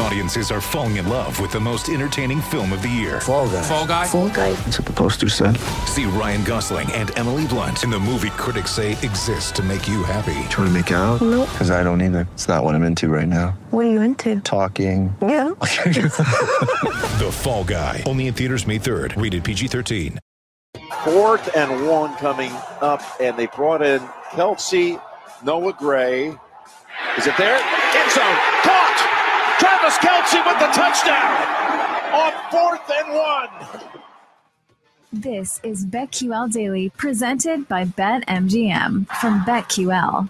Audiences are falling in love with the most entertaining film of the year. Fall guy. Fall guy. Fall guy. That's what the poster said. See Ryan Gosling and Emily Blunt in the movie critics say exists to make you happy. Trying to make it out? Nope. Because I don't either. It's not what I'm into right now. What are you into? Talking. Yeah. The Fall Guy. Only in theaters May 3rd. Rated PG-13. Fourth and one coming up, and they brought in Kelce, Noah Gray. Is it there? End zone. Caught! Travis Kelce with the touchdown on fourth and one. This is BetQL Daily, presented by BetMGM from BetQL.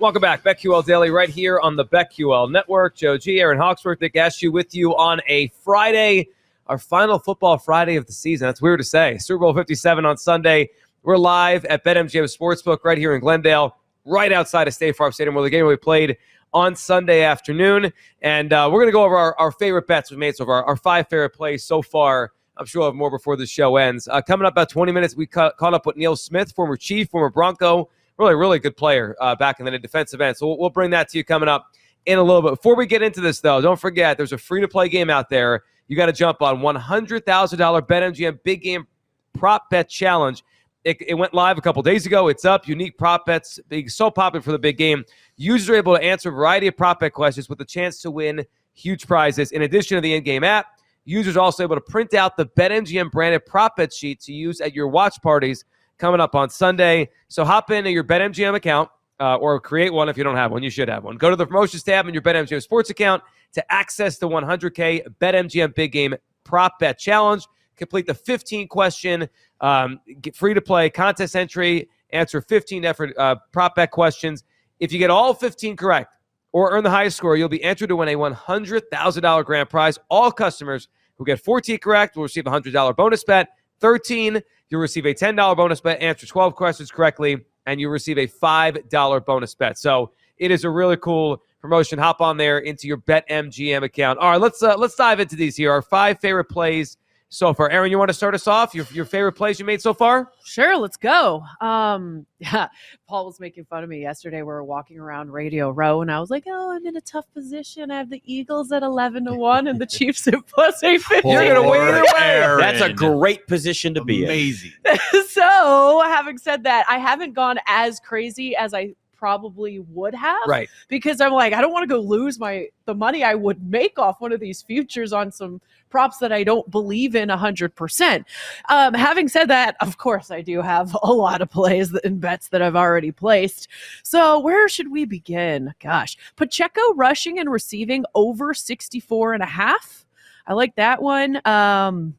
Welcome back, BetQL Daily, right here on the BetQL Network. Joe G, Erin Hawksworth, Nick Ashew with you on a Friday, our final football Friday of the season. That's weird to say. Super Bowl 57 on Sunday. We're live at BetMGM Sportsbook right here in Glendale, right outside of State Farm Stadium, where the game will be played on Sunday afternoon. And uh, we're going to go over our, our favorite bets we've made so far, our five favorite plays so far. I'm sure we'll have more before the show ends. Uh, coming up about 20 minutes, we ca- caught up with Neil Smith, former Chief, former Bronco, really, really good player uh, back in the defensive end. So we'll, we'll bring that to you coming up in a little bit. Before we get into this, though, don't forget there's a free to play game out there. You got to jump on $100,000 BetMGM Big Game Prop Bet Challenge. It, it went live a couple days ago. It's up. Unique prop bets being so popular for the big game. Users are able to answer a variety of prop bet questions with a chance to win huge prizes. In addition to the in-game app, users are also able to print out the BetMGM branded prop bet sheet to use at your watch parties coming up on Sunday. So hop into your BetMGM account uh, or create one if you don't have one. You should have one. Go to the promotions tab in your BetMGM sports account to access the 100K BetMGM Big Game Prop Bet Challenge. Complete the 15 question, um, free to play contest entry, answer 15 effort uh, prop bet questions. If you get all 15 correct or earn the highest score, you'll be entered to win a $100,000 grand prize. All customers who get 14 correct will receive a $100 bonus bet. 13, you'll receive a $10 bonus bet. Answer 12 questions correctly, and you'll receive a $5 bonus bet. So it is a really cool promotion. Hop on there into your BetMGM account. All right, let's uh, let's dive into these here. Our five favorite plays so far. Erin, you want to start us off? Your your favorite plays you made so far? Sure, let's go. Um, yeah, Paul was making fun of me yesterday. We were walking around Radio Row, and I was like, "Oh, I'm in a tough position. I have the Eagles at eleven to one, and the Chiefs at plus eight fifty. You're gonna win either way. That's a great position to be in. Amazing. so, having said that, I haven't gone as crazy as I probably would have Right. because I'm like, I don't want to go lose my the money I would make off one of these futures on some props that I don't believe in hundred percent. Um, having said that, of course, I do have a lot of plays and bets that I've already placed. So where should we begin? Gosh, Pacheco rushing and receiving over 64 and a half. I like that one. Um,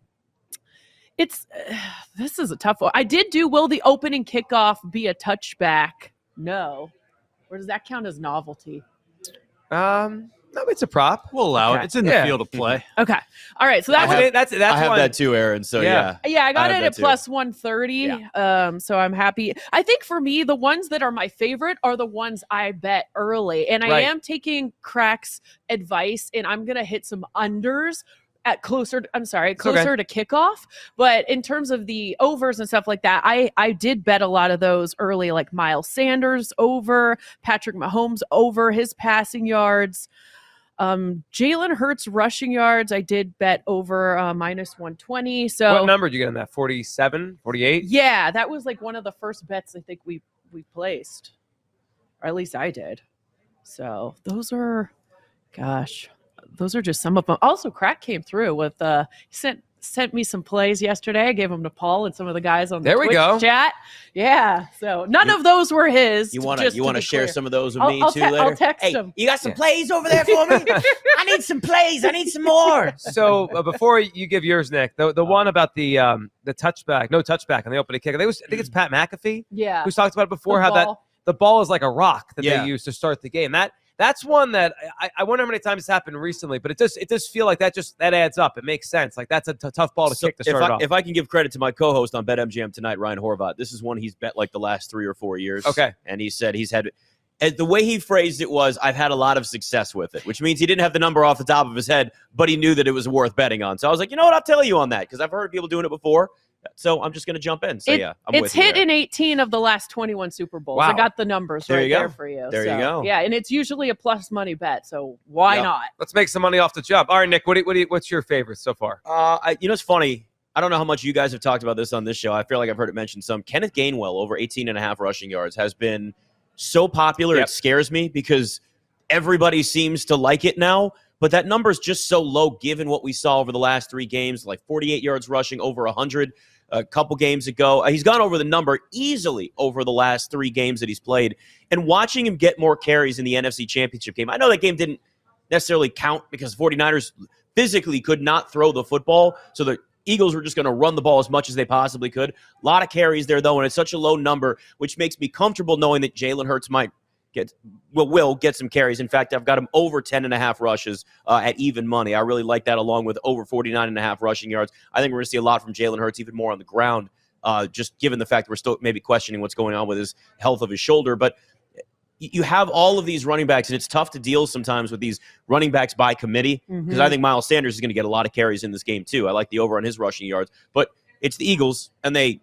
it's this is a tough one. I did do will the opening kickoff be a touchback? No. Or does that count as novelty? Um, no, it's a prop. We'll allow Okay. it. It's in the Yeah. field of play. Okay. All right. So I that have- that's that's I have one. that too, Aaron. So Yeah. yeah. yeah, I got I it at that too. plus 130. Um, so I'm happy. I think for me, the ones that are my favorite are the ones I bet early. And I Right. am taking Crack's advice and I'm gonna hit some unders at closer I'm sorry, okay. closer to kickoff. But in terms of the overs and stuff like that, I I did bet a lot of those early, like Miles Sanders over, Patrick Mahomes over his passing yards. Um, Jalen Hurts rushing yards, I did bet over uh, minus 120. So what number did you get on that? 47, 48? yeah, that was like one of the first bets I think we we placed, or at least I did. So those are, gosh, those are just some of them. Also, Crack came through with uh he sent sent me some plays yesterday. I gave them to Paul and some of the guys on the There we Twitch go. chat. Yeah, so none You- of those were his. You want to you want to share clear. some of those with I'll- me I'll too te- I'll later? text hey, him. you got some Yeah. plays over there for me? I need some plays. I need some more. So uh, before you give yours, Nick, the, the one about the um the touchback, no touchback on the opening kick. I think, it was, I think it's Pat McAfee Yeah, who's talked about it before. the how that the ball is like a rock that Yeah. they use to start the game. That that's one that I, I wonder how many times it's happened recently, but it does it does feel like that just that adds up. It makes sense. Like that's a t- tough ball to So kick to if start I, off. if I can give credit to my co-host on BetMGM tonight, Ryan Horvat, this is one he's bet like the last three or four years. Okay. and he said he's had And the way he phrased it was, I've had a lot of success with it, which means he didn't have the number off the top of his head, but he knew that it was worth betting on. So I was like, you know what? I'll tell you on that because I've heard people doing it before. So I'm just going to jump in. So It- yeah, I'm it's with hit there. in 18 of the last 21 Super Bowls. I got the numbers There right there for you. There you go. Yeah, and it's usually a plus money bet. So why Yep. not? Let's make some money off the job. All right, Nick, what do you, what do you, what's your favorite so far? Uh, I, you know, it's funny. I don't know how much you guys have talked about this on this show. I feel like I've heard it mentioned some. Kenneth Gainwell, over 18 and a half rushing yards, has been so popular. Yep. It scares me because everybody seems to like it now. But that number is just so low given what we saw over the last three games like 48 yards rushing, over 100 a couple games ago. Uh, He's gone over the number easily over the last three games that he's played. And watching him get more carries in the NFC Championship game, I know that game didn't necessarily count because 49ers physically could not throw the football. So the Eagles were just going to run the ball as much as they possibly could. A lot of carries there, though, and it's such a low number, which makes me comfortable knowing that Jalen Hurts might get will will get some carries. In fact, I've got him over 10 and a half rushes uh, at even money. I really like that along with over 49 and a half rushing yards. I think we're going to see a lot from Jalen Hurts, even more on the ground, uh, just given the fact that we're still maybe questioning what's going on with his health of his shoulder. But you have all of these running backs, and it's tough to deal sometimes with these running backs by committee because Mhm. I think Miles Sanders is going to get a lot of carries in this game too. I like the over on his rushing yards, but it's the Eagles, and they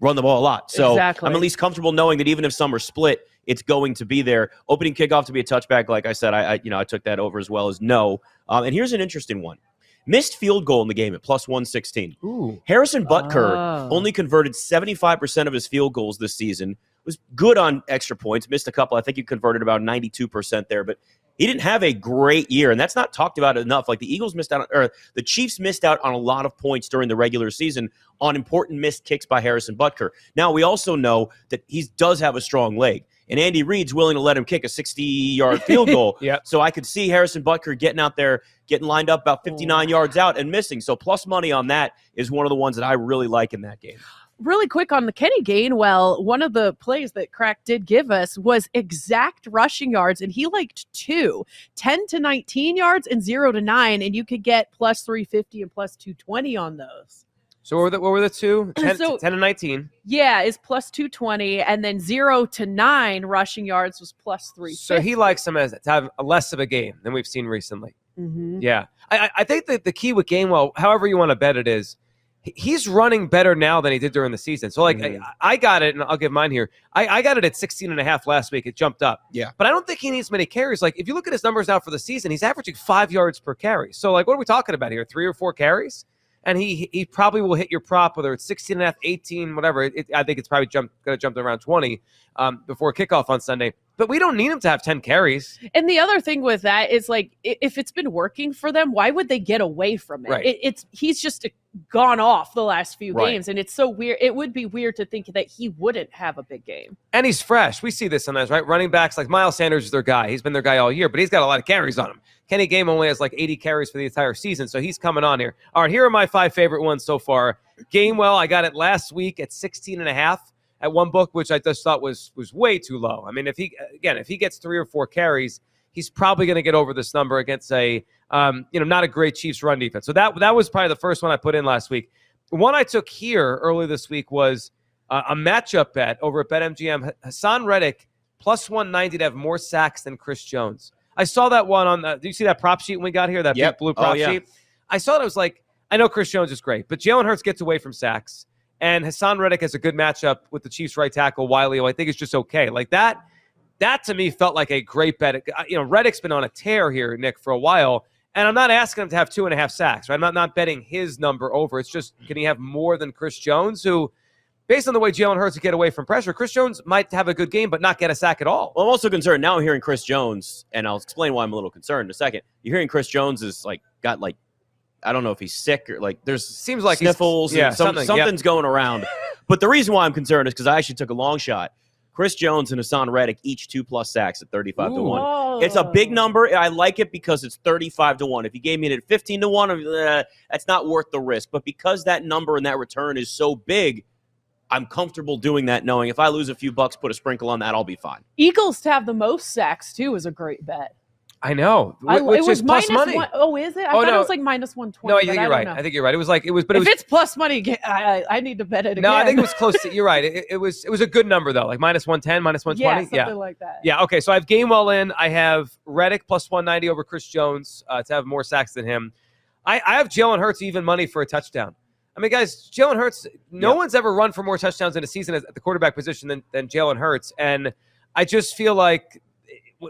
run the ball a lot. So Exactly. I'm at least comfortable knowing that even if some are split, it's going to be there. Opening kickoff to be a touchback, like I said, I, I you know I took that over as well as no. Um, and here's an interesting one: missed field goal in the game at plus one sixteen. Ooh. Harrison Butker Oh. only converted 75% of his field goals this season. Was good on extra points, missed a couple. I think he converted about 92% there, but he didn't have a great year, and that's not talked about enough. Like the Eagles missed out, or the Chiefs missed out on a lot of points during the regular season on important missed kicks by Harrison Butker. Now we also know that he does have a strong leg, and Andy Reid's willing to let him kick a 60-yard field goal. Yep. So I could see Harrison Butker getting out there, getting lined up about 59 yards out and missing. So plus money on that is one of the ones that I really like in that game. really quick on the Kenny Gainwell, one of the plays that Crack did give us was exact rushing yards, and he liked two 10 to 19 yards and zero to nine, and you could get plus 350 and plus 220 on those. So what were the, what were the two? 10, So- 10 and 19. Yeah, is plus 220, and then zero to nine rushing yards was plus 3. So he likes him as to have less of a game than we've seen recently. Mhm. Yeah, I, I- I think that the key with Gainwell, however you want to bet it, is he's running better now than he did during the season. So like Mhm. I, I got it, and I'll give mine here. I, I got it at 16 and a half last week. It jumped up. Yeah. but I don't think he needs many carries. Like if you look at his numbers now for the season, he's averaging five yards per carry. So like what are we talking about here? Three or four carries? And he he probably will hit your prop whether it's 16 and a half, 18, whatever. It, I think it's probably jump, going to jump to around 20 um, before kickoff on Sunday. But we don't need him to have 10 carries. And the other thing with that is like, if it's been working for them, why would they get away from it? Right. it it's he's just uh, gone off the last few Right. games, and it's so weird. It would be weird to think that he wouldn't have a big game. And he's fresh. We see this sometimes, right? Running backs like Miles Sanders is their guy. He's been their guy all year, but he's got a lot of carries on him. Kenny Game only has like 80 carries for the entire season, so he's coming on here. All right, here are my five favorite ones so far. Gainwell, I got it last week at 16 and a half at one book, which I just thought was was way too low. I mean, if he again, if he gets three or four carries, he's probably going to get over this number against a um, you know, not a great Chiefs run defense. So that that was probably the first one I put in last week. One I took here early this week was uh, a matchup bet over at BetMGM. Haason Reddick plus 190 to have more sacks than Chris Jones. I saw that one on the. Do you see that prop sheet when we got here? That Yep. big blue Oh, prop yeah. sheet. I saw it. I was like, I know Chris Jones is great, but Jalen Hurts gets away from sacks, and Haason Reddick has a good matchup with the Chiefs' right tackle Wylie, I think it's just okay. Like that. That to me felt like a great bet. Uh, You know, Reddick's been on a tear here, Nick, for a while. And I'm not asking him to have two and a half sacks. Right? I'm not, not betting his number over. It's just can he have more than Chris Jones, who, based on the way Jalen Hurts get away from pressure, Chris Jones might have a good game but not get a sack at all. Well, I'm also concerned now. I'm hearing Chris Jones, and I'll explain why I'm a little concerned in a second. You're hearing Chris Jones is like got like I don't know if he's sick or like there's Seems like he's- sniffles. yeah, and some, something, yep. something's going around. but the reason why I'm concerned is because I actually took a long shot. Chris Jones and Haason Reddick each two plus sacks at 35 to Ooh. one. It's a big number. I like it because it's 35 to 1. If you gave me it at 15 to 1, uh, that's not worth the risk. But because that number and that return is so big, I'm comfortable doing that knowing if I lose a few bucks, put a sprinkle on that, I'll be fine. Eagles to have the most sacks too is a great bet. I know, I, which it was is plus minus money. One, oh, is it? I Oh, thought no. it was like minus one twenty. no, I think you're right. I think you're right. It was like it was, but it if was. it's plus money, I, I I need to bet it again. no, I think it was close. to You're right. It, it was. It was a good number though, like minus one ten, minus one yeah, twenty. something Yeah, like that. yeah. Okay, so I have Gainwell in. I have Reddick plus one ninety over Chris Jones uh, to have more sacks than him. I, I have Jalen Hurts even money for a touchdown. I mean, guys, Jalen Hurts. No Yeah. one's ever run for more touchdowns in a season at the quarterback position than, than Jalen Hurts, and I just feel like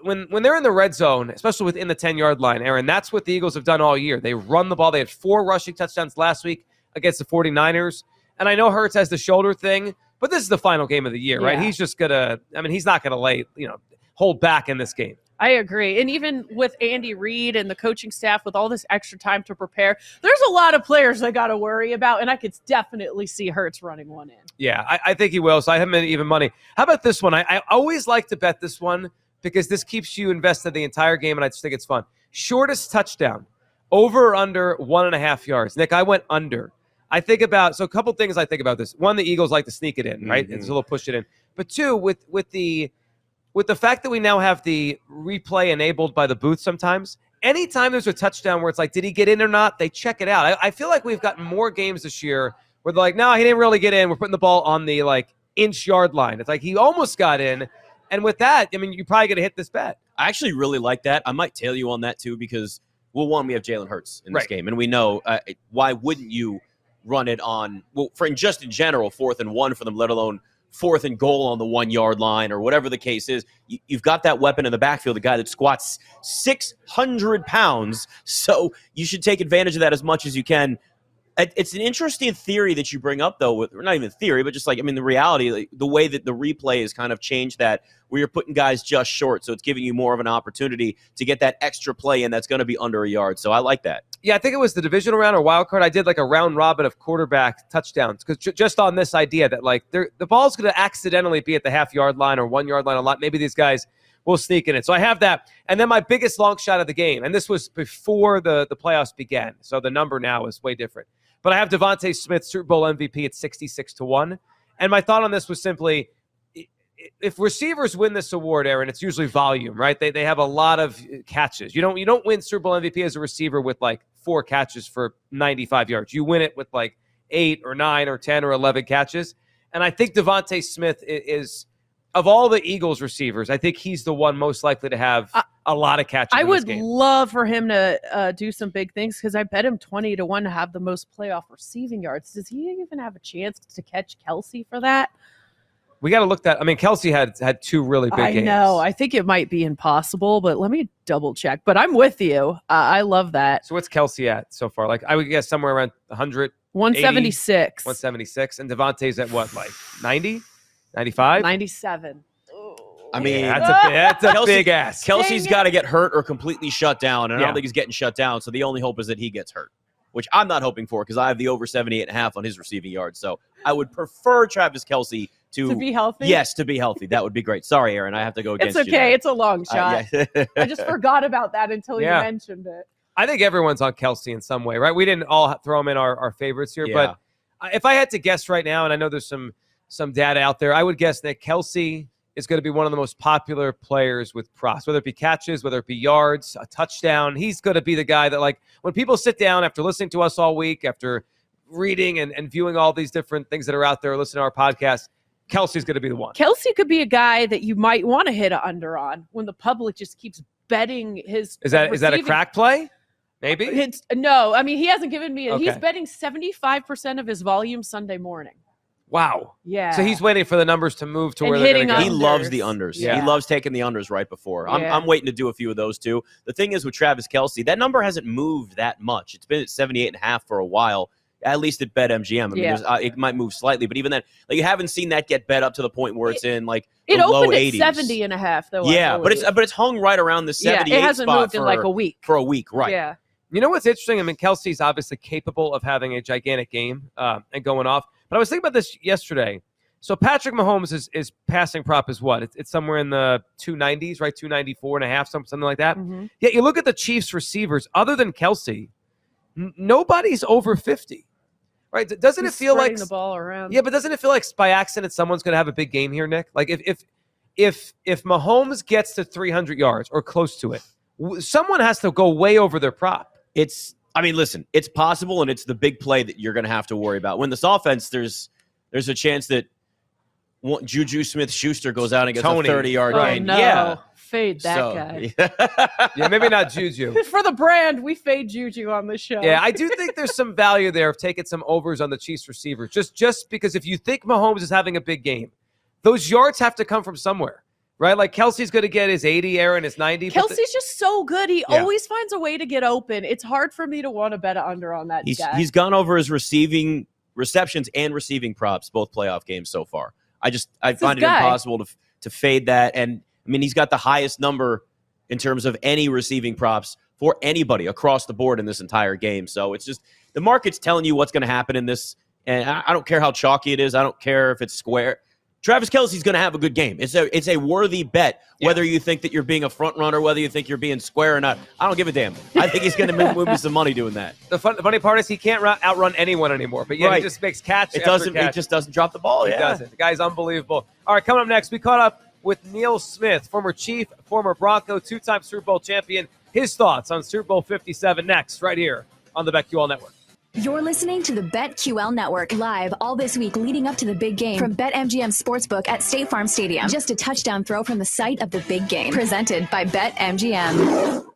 when when they're in the red zone, especially within the 10 yard line, Erin, that's what the Eagles have done all year. They run the ball. They had four rushing touchdowns last week against the 49ers. And I know Hurts has the shoulder thing, but this is the final game of the year, right? He's just gonna I mean, he's not gonna lay, you know, hold back in this game. I agree. And even with Andy Reid and the coaching staff with all this extra time to prepare, there's a lot of players I got to worry about. And I could definitely see Hurts running one in. Yeah, I, I think he will. So I haven't even money. How about this one? I, I always like to bet this one because this keeps you invested the entire game, and I just think it's fun. Shortest touchdown, over or under one and a half yards. Nick, I went under. I think about so a couple things I think about this. One, the Eagles like to sneak it in, right? Mhm. It's a little push it in. But two, with with the with the fact that we now have the replay enabled by the booth sometimes, anytime there's a touchdown where it's like, did he get in or not? They check it out. I, I feel like we've gotten more games this year where they're like, no, he didn't really get in. We're putting the ball on the like inch yard line. It's like he almost got in. And with that, I mean, you're probably going to hit this bet. I actually really like that. I might tail you on that too because well, one, we have Jalen Hurts in this Right. game, and we know uh, why wouldn't you run it on well, for just in general, fourth and one for them, let alone fourth and goal on the one yard line or whatever the case is. You, you've got that weapon in the backfield, the guy that squats six hundred pounds, so you should take advantage of that as much as you can. It- It's an interesting theory that you bring up, though. With not even theory, but just like I mean, the reality, like, the way that the replay has kind of changed that, where you're putting guys just short, so it's giving you more of an opportunity to get that extra play in that's going to be under a yard. So I like that. Yeah, I think it was the divisional round or wild card. I did like a round robin of quarterback touchdowns because ju- just on this idea that like the ball's going to accidentally be at the half yard line or one yard line a lot. Maybe these guys will sneak in it. So I have that, and then my biggest long shot of the game, and this was before the the playoffs began. So the number now is way different. But I have DeVonta Smith Super Bowl MVP at sixty six to one, and my thought on this was simply. If receivers win this award, Erin, it's usually volume, right? They, they have a lot of uh, catches. You don't you don't win Super Bowl MVP as a receiver with like four catches for 95 yards. You win it with like eight or nine or 10 or 11 catches. And I think DeVonta Smith i- is, of all the Eagles receivers, I think he's the one most likely to have a lot of catches. I would love for him to uh, do some big things because I bet him 20 to 1 to have the most playoff receiving yards. Does he even have a chance to catch Kelce for that? we got to look that. I mean, Kelce had had two really big I games. know. I think it might be impossible, but let me double check. But I'm with you. Uh, I love that. so what's Kelce at so far? Like I would guess somewhere around 100, 176, 176, and DeVonta's at what, like 90, 95? 97. I mean, Yeah, that's a, that's a Kelce- big ass. Kelce's got to get hurt or completely shut down, and I don't think he's getting shut down. So the only hope is that he gets hurt, which I'm not hoping for because I have the over 78 and a half on his receiving yards. So I would prefer Travis Kelce to, To be healthy? Yes, to be healthy. That would be great. Sorry, Erin, I have to go It's against you. okay. there. It's a long shot. Uh, yeah. I just forgot about that until Yeah. you mentioned it. I think everyone's on Kelce in some way, right? We didn't all throw him in our, our favorites here, Yeah. but if I had to guess right now, and I know there's some some data out there, I would guess that Kelce is going to be one of the most popular players with props, whether it be catches, whether it be yards, a touchdown. He's going to be the guy that, like, when people sit down after listening to us all week, after reading and, and viewing all these different things that are out there, listening to our podcast, Kelce's going to be the one. Kelce could be a guy that you might want to hit a under on when the public just keeps betting his. Is that is that a crack play? Maybe. It's, no, I mean he hasn't given me. He's Okay. betting seventy five percent of his volume Sunday morning. Wow. Yeah. So he's waiting for the numbers to move to And where they're going to He go. unders. loves the unders. Yeah. He loves taking the unders right before. I'm, Yeah. I'm waiting to do a few of those too. The thing is with Travis Kelce, that number hasn't moved that much. It's been at 78 and a half for a while. At least at BetMGM. I mean, Yeah. uh, it might move slightly, but even then, like you haven't seen that get bet up to the point where it's in like it the low opened at 80s. 70 and a half though. I yeah, but it's but it's hung right around the 78 yeah, it hasn't spot moved for, in like a week. for a week, right? Yeah. You know what's interesting? I mean, Kelce's obviously capable of having a gigantic game uh, and going off. But I was thinking about this yesterday. So Patrick Mahomes is, is passing prop is what? It's, it's somewhere in the 290s, right? 294 and a half, some- something like that. Mhm. Yet you look at the Chiefs receivers, other than Kelce, n- nobody's over 50. Right? Doesn't He's it feel like the ball around? yeah, but doesn't it feel like by accident someone's going to have a big game here, Nick? Like if if if if Mahomes gets to 300 yards or close to it, w- someone has to go way over their prop. It's I mean, listen, it's possible and it's the big play that you're going to have to worry about. When this offense there's there's a chance that Juju Smith-Schuster goes out and gets Tony. a 30-yard Oh gain. no, Yeah. fade that So- guy. Yeah, maybe not Juju. For the brand, we fade Juju on the show. Yeah, I do think there's some value there of taking some overs on the Chiefs receivers. Just just because if you think Mahomes is having a big game, those yards have to come from somewhere. Right? Like Kelce's gonna get his 80, Aaron his 90. but the- Kelce's just so good. He Yeah. always finds a way to get open. It's hard for me to want to bet under on that he's he's gone over his receiving receptions and receiving props both playoff games so far. I just I his find it guy. impossible to to fade that. And I mean, he's got the highest number in terms of any receiving props for anybody across the board in this entire game. So it's just the market's telling you what's going to happen in this, and I, I don't care how chalky it is. I don't care if it's square. Travis Kelce's going to have a good game. It's a it's a worthy bet. Whether you think that you're being a front runner, whether you think you're being square or not, I don't give a damn. I think he's going to move, me some money doing that. the, fun, the funny part is he can't run, outrun anyone anymore. But yeah, Right. he just makes catch. It doesn't. catch. It just doesn't drop the ball. He Yeah. doesn't. The guy's unbelievable. All right, coming up next, we caught up with Neil Smith, former Chief, former Bronco, two-time Super Bowl champion. His thoughts on Super Bowl 57 next, right here on the BetQL Network. You're listening to the BetQL Network live all this week leading up to the big game from BetMGM Sportsbook at State Farm Stadium. Just a touchdown throw from the site of the big game. Presented by BetMGM.